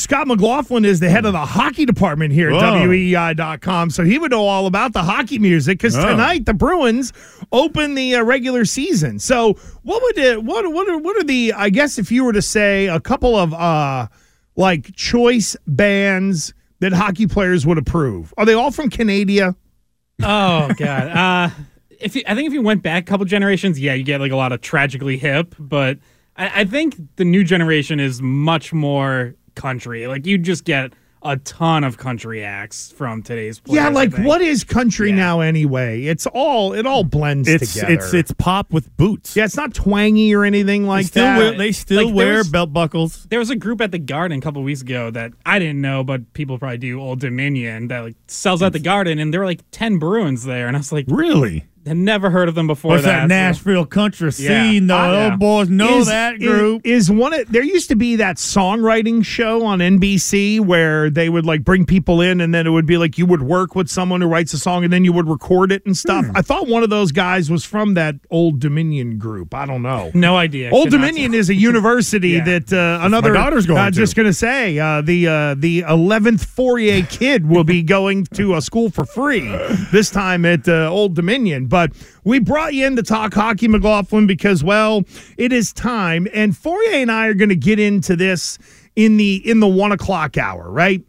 Scott McLaughlin is the head of the hockey department here at Whoa. WEEI.com, so he would know all about the hockey music because Oh. tonight the Bruins open the uh, regular season. So, what would it, what what are, what are the I guess if you were to say a couple of uh like choice bands that hockey players would approve? Are they all from Canada? Oh god. Uh if you, I think if you went back a couple generations, yeah, you get like a lot of tragically hip, but I, I think the new generation is much more country. Like you just get a ton of country acts from today's players. yeah, like what is country Yeah. now anyway? It's all it all blends It's together. it's it's pop with boots. yeah, it's not twangy or anything they like still that. wear, they still Like, wear was- belt buckles. There was a group at the Garden a couple weeks ago that I didn't know, but people probably do. Old Dominion that like sells at the Garden, and there were like ten Bruins there, and I was like, Really? Had never heard of them before What's that, so- Nashville country Yeah. scene? The I- old boys know is, that is- group. Is, one of there used to be that songwriting show on NBC where they would like bring people in and then it would be like you would work with someone who writes a song and then you would record it and stuff. Hmm. I thought one of those guys was from that Old Dominion group. I don't know. No idea. Old Dominion is a university Yeah. that uh, another. daughter's going uh, to. Just gonna say uh, the uh, the eleventh Fauria kid will be going to a school for free this time at uh, Old Dominion. But we brought you in to talk hockey, McLaughlin, because well, it is time, and Fauria and I are going to get into this in the in the one o'clock hour, right?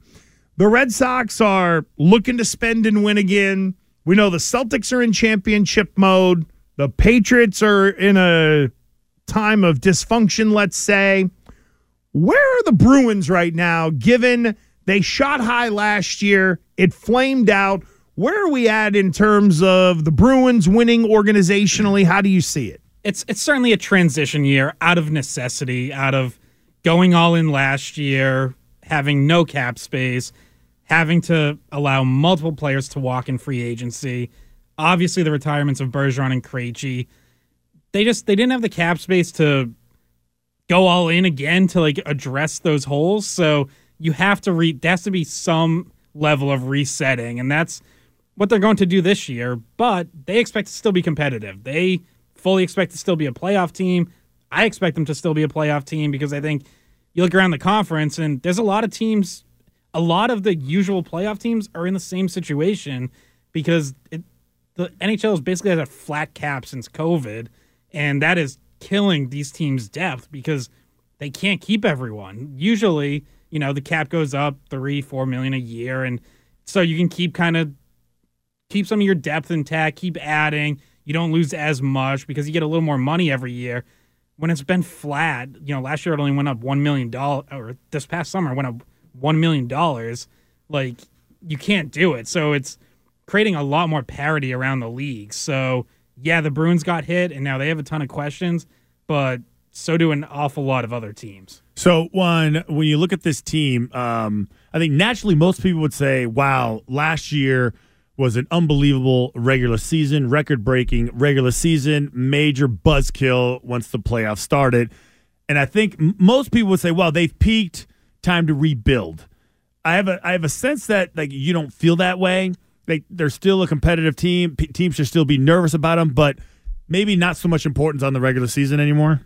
The Red Sox are looking to spend and win again. We know the Celtics are in championship mode. The Patriots are in a time of dysfunction, let's say. Where are the Bruins right now, given they shot high last year? It flamed out. Where are we at in terms of the Bruins winning organizationally? How do you see it? it's it's certainly a transition year out of necessity, out of going all in last year, having no cap space, having to allow multiple players to walk in free agency. Obviously, the retirements of Bergeron and Krejci. They just they didn't have the cap space to go all in again to like address those holes. So you have to re. There has to be some level of resetting, and that's what they're going to do this year. But they expect to still be competitive. They fully expect to still be a playoff team. I expect them to still be a playoff team because I think you look around the conference and there's a lot of teams, a lot of the usual playoff teams are in the same situation because it, the NHL has basically had a flat cap since COVID, and that is killing these teams' depth because they can't keep everyone. Usually, you know, the cap goes up three, four million a year, and so you can keep kind of keep some of your depth intact, keep adding. You don't lose as much because you get a little more money every year. When it's been flat, you know, last year it only went up one million dollars, or this past summer it went up one million dollars. Like you can't do it, so it's creating a lot more parity around the league. So yeah, the Bruins got hit, and now they have a ton of questions, but so do an awful lot of other teams. So one, when you look at this team, um, I think naturally most people would say, "Wow, last year was an unbelievable regular season, record-breaking regular season, major buzzkill once the playoffs started." And I think most people would say, "Well, they've peaked. Time to rebuild." I have a I have a sense that like you don't feel that way. Like they're still a competitive team. P- teams should still be nervous about them, but maybe not so much importance on the regular season anymore.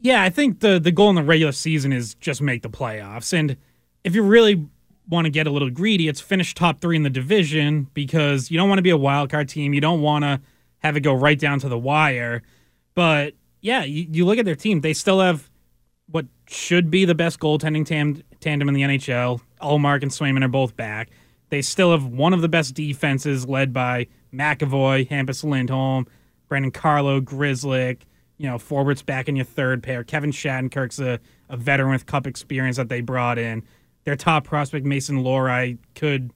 Yeah, I think the the goal in the regular season is just make the playoffs. And if you really want to get a little greedy, it's finish top three in the division because you don't want to be a wild card team. You don't want to have it go right down to the wire. But yeah, you, you look at their team; they still have what should be the best goaltending tam- tandem in the NHL. Ullmark and Swayman are both back. They still have one of the best defenses, led by McAvoy, Hampus Lindholm, Brandon Carlo, Grzelcyk. You know, forwards back in your third pair. Kevin Shattenkirk's a, a veteran with cup experience that they brought in. Their top prospect, Mason Lohrei, could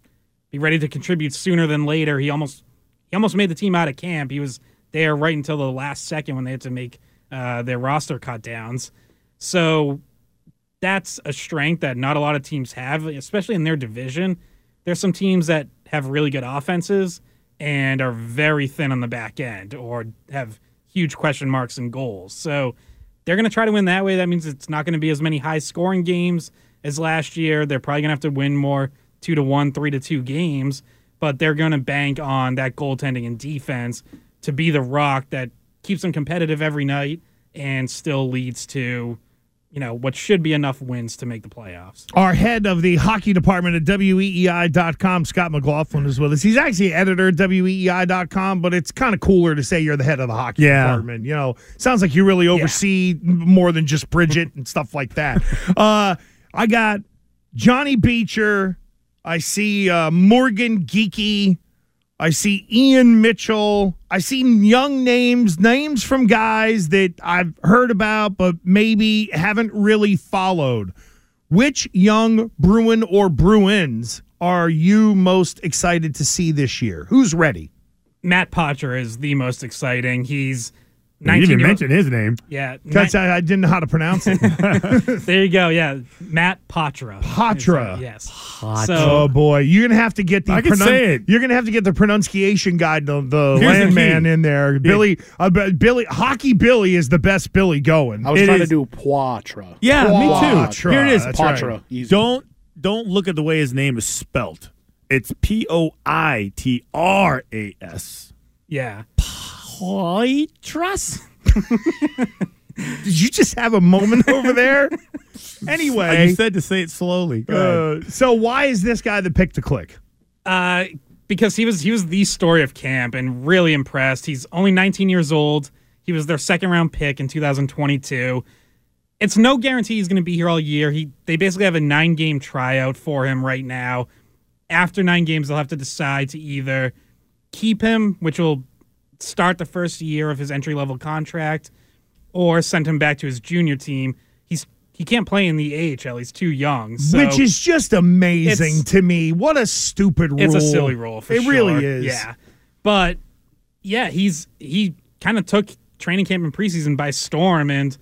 be ready to contribute sooner than later. He almost he almost made the team out of camp. He was there right until the last second when they had to make uh, their roster cut downs. So that's a strength that not a lot of teams have, especially in their division. There's some teams that have really good offenses and are very thin on the back end or have huge question marks and goals. So they're going to try to win that way. That means it's not going to be as many high scoring games as last year. They're probably going to have to win more two to one, three to two games, but they're going to bank on that goaltending and defense to be the rock that keeps them competitive every night and still leads to you know, what should be enough wins to make the playoffs. Our head of the hockey department at WEEI.com, Scott McLaughlin, is with us. He's actually editor at WEEI.com, but it's kind of cooler to say you're the head of the hockey Yeah. department. You know, sounds like you really oversee more than just Bridget and stuff like that. Uh, I got Johnny Beecher. I see uh, Morgan Geekie. I see Ian Mitchell. I see young names, names from guys that I've heard about, but maybe haven't really followed. Which young Bruin or Bruins are you most excited to see this year? Who's ready? Matt Potter is the most exciting. He's You 19 even mention his name. Yeah, That's ni- I, I didn't know how to pronounce it. there you go. Yeah, Matt Patra. Patra. Is, Yes. oh So boy, you're gonna have to get the I can say it. You're gonna have to get the pronunciation guide, the, the Here's the landman in there. Billy, uh, Billy, hockey Billy is the best Billy going. I was It trying is- to do Poitra. Yeah, me Poitras. too. Here it is. That's right. Easy. Don't don't look at the way his name is spelt. It's P O I T R A S. yeah, Poitras. Did you just have a moment over there? anyway, You said to say it slowly. Go ahead. uh, so why is this guy the pick to click? uh, because he was he was the story of camp and really impressed. He's only 19 years old. He was their second round pick in 2022. It's no guarantee he's going to be here all year. He they basically have a nine game tryout for him right now. After nine games, they'll have to decide to either keep him, which will start the first year of his entry level contract, or send him back to his junior team. He's he can't play in the AHL. He's too young. So Which is just amazing to me. What a stupid rule. it's a silly rule for it sure. really is. Yeah. But yeah, he's he kind of took training camp and preseason by storm and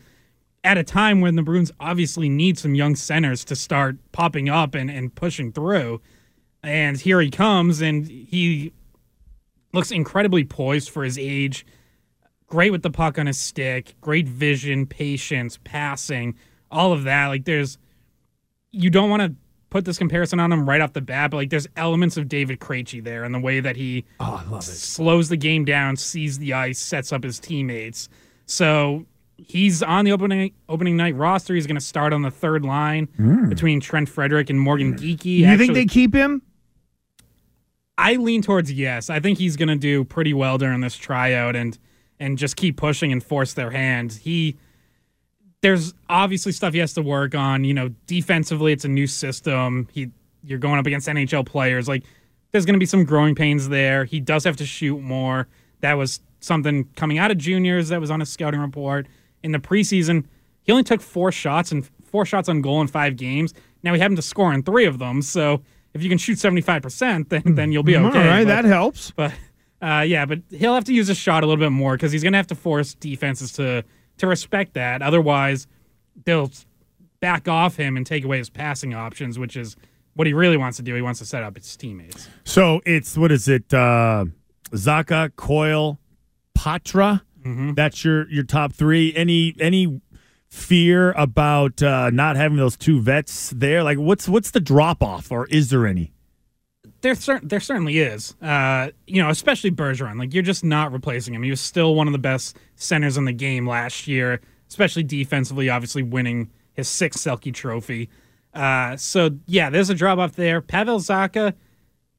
at a time when the Bruins obviously need some young centers to start popping up and, and pushing through. And here he comes and he looks incredibly poised for his age. Great with the puck on his stick, great vision, patience, passing, all of that. Like there's you don't want to put this comparison on him right off the bat, but like there's elements of David Krejci there and the way that he oh, slows the game down, sees the ice, sets up his teammates. So he's on the opening opening night roster. He's going to start on the third line hmm. between Trent Frederic and Morgan Geekie. You think they keep him? I lean towards yes. I think he's going to do pretty well during this tryout and and just keep pushing and force their hand. He there's obviously stuff he has to work on. You know, defensively, it's a new system. He you're going up against NHL players. Like there's going to be some growing pains there. He does have to shoot more. That was something coming out of juniors that was on his scouting report in the preseason. He only took four shots and four shots on goal in five games. Now he happened to score in three of them. So if you can shoot 75%, then then you'll be okay. All right, But- that helps. but uh, yeah, but he'll have to use his shot a little bit more because he's going to have to force defenses to to respect that. Otherwise, they'll back off him and take away his passing options, which is what he really wants to do. He wants to set up his teammates. So it's what is it? Uh, Zacha, Coyle, Patra. That's your your top three. Any any fear about uh, not having those two vets there? Like, what's what's the drop off, or is there any? There, cer- there certainly is. Uh, you know, especially Bergeron. Like you're just not replacing him. He was still one of the best centers in the game last year, especially defensively. Obviously, winning his sixth Selke Trophy. Uh, so yeah, there's a drop off there. Pavel Zacha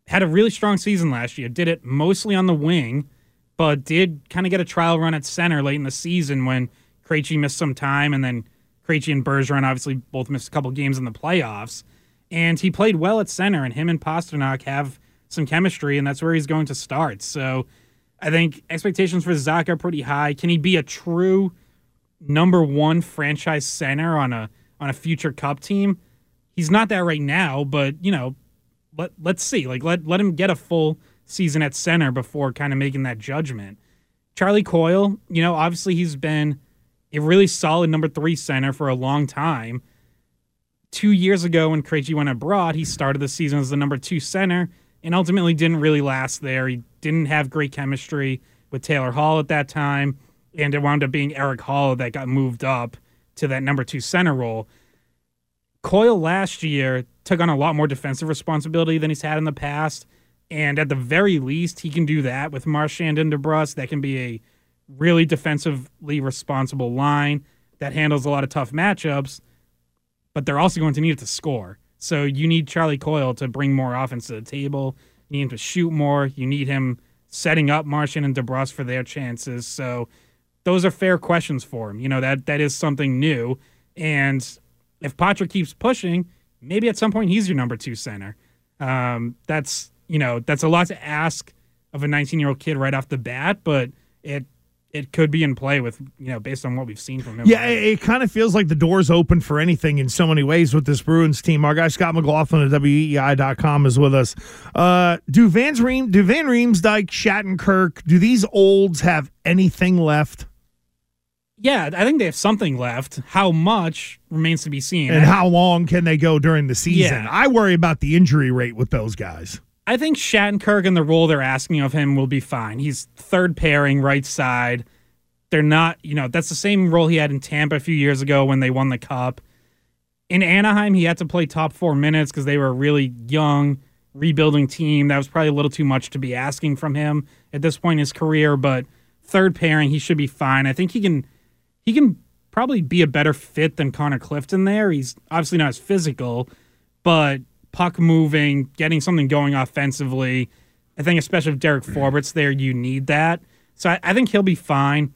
had a really strong season last year. Did it mostly on the wing, but did kind of get a trial run at center late in the season when Krejci missed some time, and then Krejci and Bergeron obviously both missed a couple games in the playoffs. And he played well at center, and him and Pastrnak have some chemistry, and that's where he's going to start. So I think expectations for Zach are pretty high. Can he be a true number one franchise center on a on a future cup team? He's not that right now, but you know, let let's see. Like let let him get a full season at center before kind of making that judgment. Charlie Coyle, you know, obviously he's been a really solid number three center for a long time. two years ago when Krejci went abroad, he started the season as the number two center and ultimately didn't really last there. He didn't have great chemistry with Taylor Hall at that time, and it wound up being Erik Haula that got moved up to that number two center role. Coyle last year took on a lot more defensive responsibility than he's had in the past. And at the very least, he can do that with Marchand and DeBrusk. That can be a really defensively responsible line that handles a lot of tough matchups, but they're also going to need it to score. So you need Charlie Coyle to bring more offense to the table. You need him to shoot more. You need him setting up Marchand and DeBrusk for their chances. So those are fair questions for him. You know, that that is something new. And if Poitras keeps pushing, maybe at some point he's your number two center. Um, that's you know, that's a lot to ask of a 19 year old kid right off the bat, but it it could be in play with you know based on what we've seen from him. Yeah, it, it, kind of feels like the door's open for anything in so many ways with this Bruins team. Our guy Scott McLaughlin at WEEI.com is with us. Uh, do Van Reem, do Van Riemsdyk, Shattenkirk, do these olds have anything left? Yeah, I think they have something left. How much remains to be seen. And how long can they go during the season? Yeah. I worry about the injury rate with those guys. I think Shattenkirk and the role they're asking of him will be fine. He's third pairing, right side. They're not, you know, that's the same role he had in Tampa a few years ago when they won the cup. In Anaheim, he had to play top four minutes because they were a really young, rebuilding team. That was probably a little too much to be asking from him at this point in his career, but third pairing, he should be fine. I think he can he can probably be a better fit than Connor Clifton there. He's obviously not as physical, but puck moving, getting something going offensively. I think especially if Derek Forbort's there, you need that. So I, I think he'll be fine.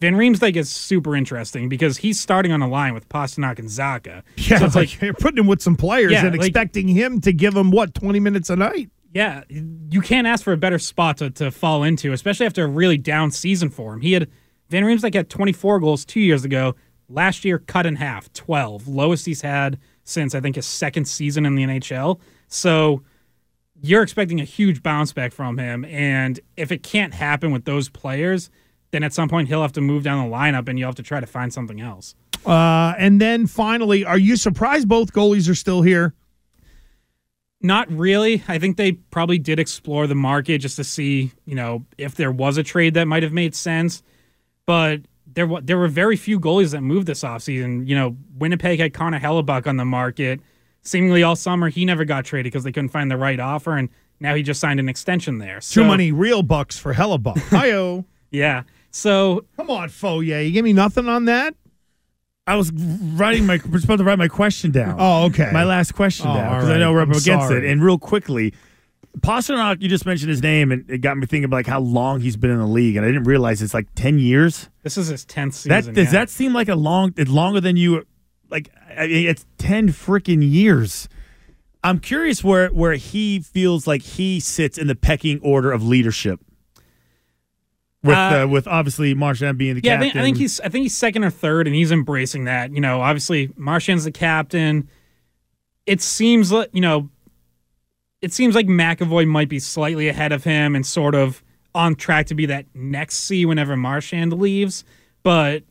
Van Riemsdyk is super interesting because he's starting on a line with Pastrnak and Zacha. Yeah, so it's like, like you're putting him with some players yeah, and like, expecting him to give him what twenty minutes a night. Yeah, you can't ask for a better spot to, to fall into, especially after a really down season for him. He had Van Riemsdyk had 24 goals two years ago. Last year, cut in half, 12, lowest he's had since I think his second season in the NHL. So you're expecting a huge bounce back from him. And if it can't happen with those players, then at some point he'll have to move down the lineup and you'll have to try to find something else. Uh, and then finally, are you surprised both goalies are still here? Not really. I think they probably did explore the market just to see, you know, if there was a trade that might have made sense. But there there were very few goalies that moved this offseason. You know, Winnipeg had Connor Hellebuyck on the market seemingly all summer. He never got traded because they couldn't find the right offer, and now he just signed an extension there. So, Too many real bucks for Hellebuyck. Hiyo. yeah. So come on, Fauria, you give me nothing on that. I was writing my supposed to write my question down. Oh, okay. My last question oh, down because right. I know we're up I'm against sorry. it. And real quickly, Pastrnak, you just mentioned his name, and it got me thinking about like how long he's been in the league, and I didn't realize it's like ten years. This is his tenth season. That does yeah. that seem like a long? It's longer than you. Like I mean, it's ten freaking years. I'm curious where where he feels like he sits in the pecking order of leadership. With uh, uh, with obviously Marchand being the yeah, captain. I think, I think he's I think he's second or third, and he's embracing that. You know, obviously Marchand's the captain. It seems like you know it seems like McAvoy might be slightly ahead of him and sort of on track to be that next C whenever Marchand leaves. But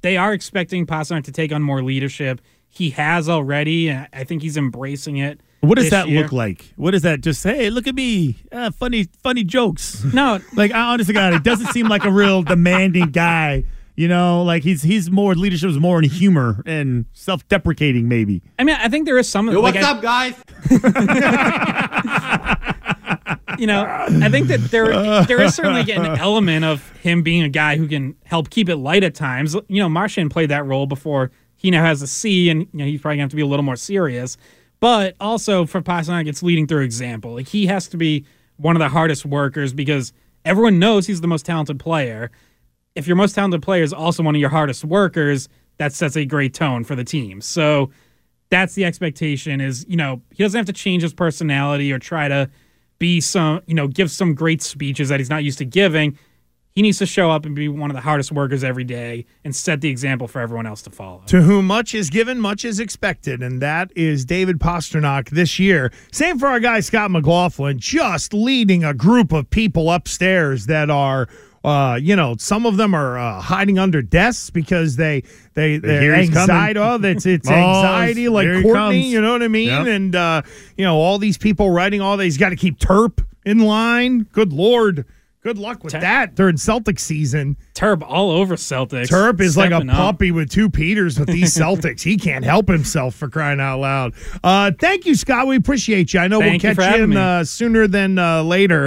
they are expecting Pastrnak to take on more leadership. He has already, and I think he's embracing it. What does that year. look like? What is that? Just hey, look at me, uh, funny, funny jokes. No, like I honestly, God, it doesn't seem like a real demanding guy. You know, like he's he's more leadership is more in humor and self deprecating, maybe. I mean, I think there is some. Yo, like, what's I, up, guys? you know, I think that there there is certainly an element of him being a guy who can help keep it light at times. You know, Marchand played that role before. He now has a C, and you know he's probably going to have to be a little more serious. But also for Pastrnak, it's leading through example. Like he has to be one of the hardest workers because everyone knows he's the most talented player if your most talented player is also one of your hardest workers, that sets a great tone for the team. So that's the expectation is, you know, he doesn't have to change his personality or try to be some, you know, give some great speeches that he's not used to giving. He needs to show up and be one of the hardest workers every day and set the example for everyone else to follow. To whom much is given, much is expected. And that is David Pastrnak this year. Same for our guy, Scott McLaughlin, just leading a group of people upstairs that are Uh, you know, some of them are uh, hiding under desks because they they They hear they're he's coming. anxiety. Oh, that's it's Oh, anxiety like here Courtney. You know what I mean? Yep. And uh, you know, all these people writing all these. Got to keep Terp in line. Good lord. Good luck with Ter- that during Celtic season. Terp all over Celtics. Terp is like a stepping up. puppy with two Peters with these Celtics. he can't help himself for crying out loud. Uh, thank you, Scott. We appreciate you. I know Thank we'll catch you having in uh, sooner than uh, later.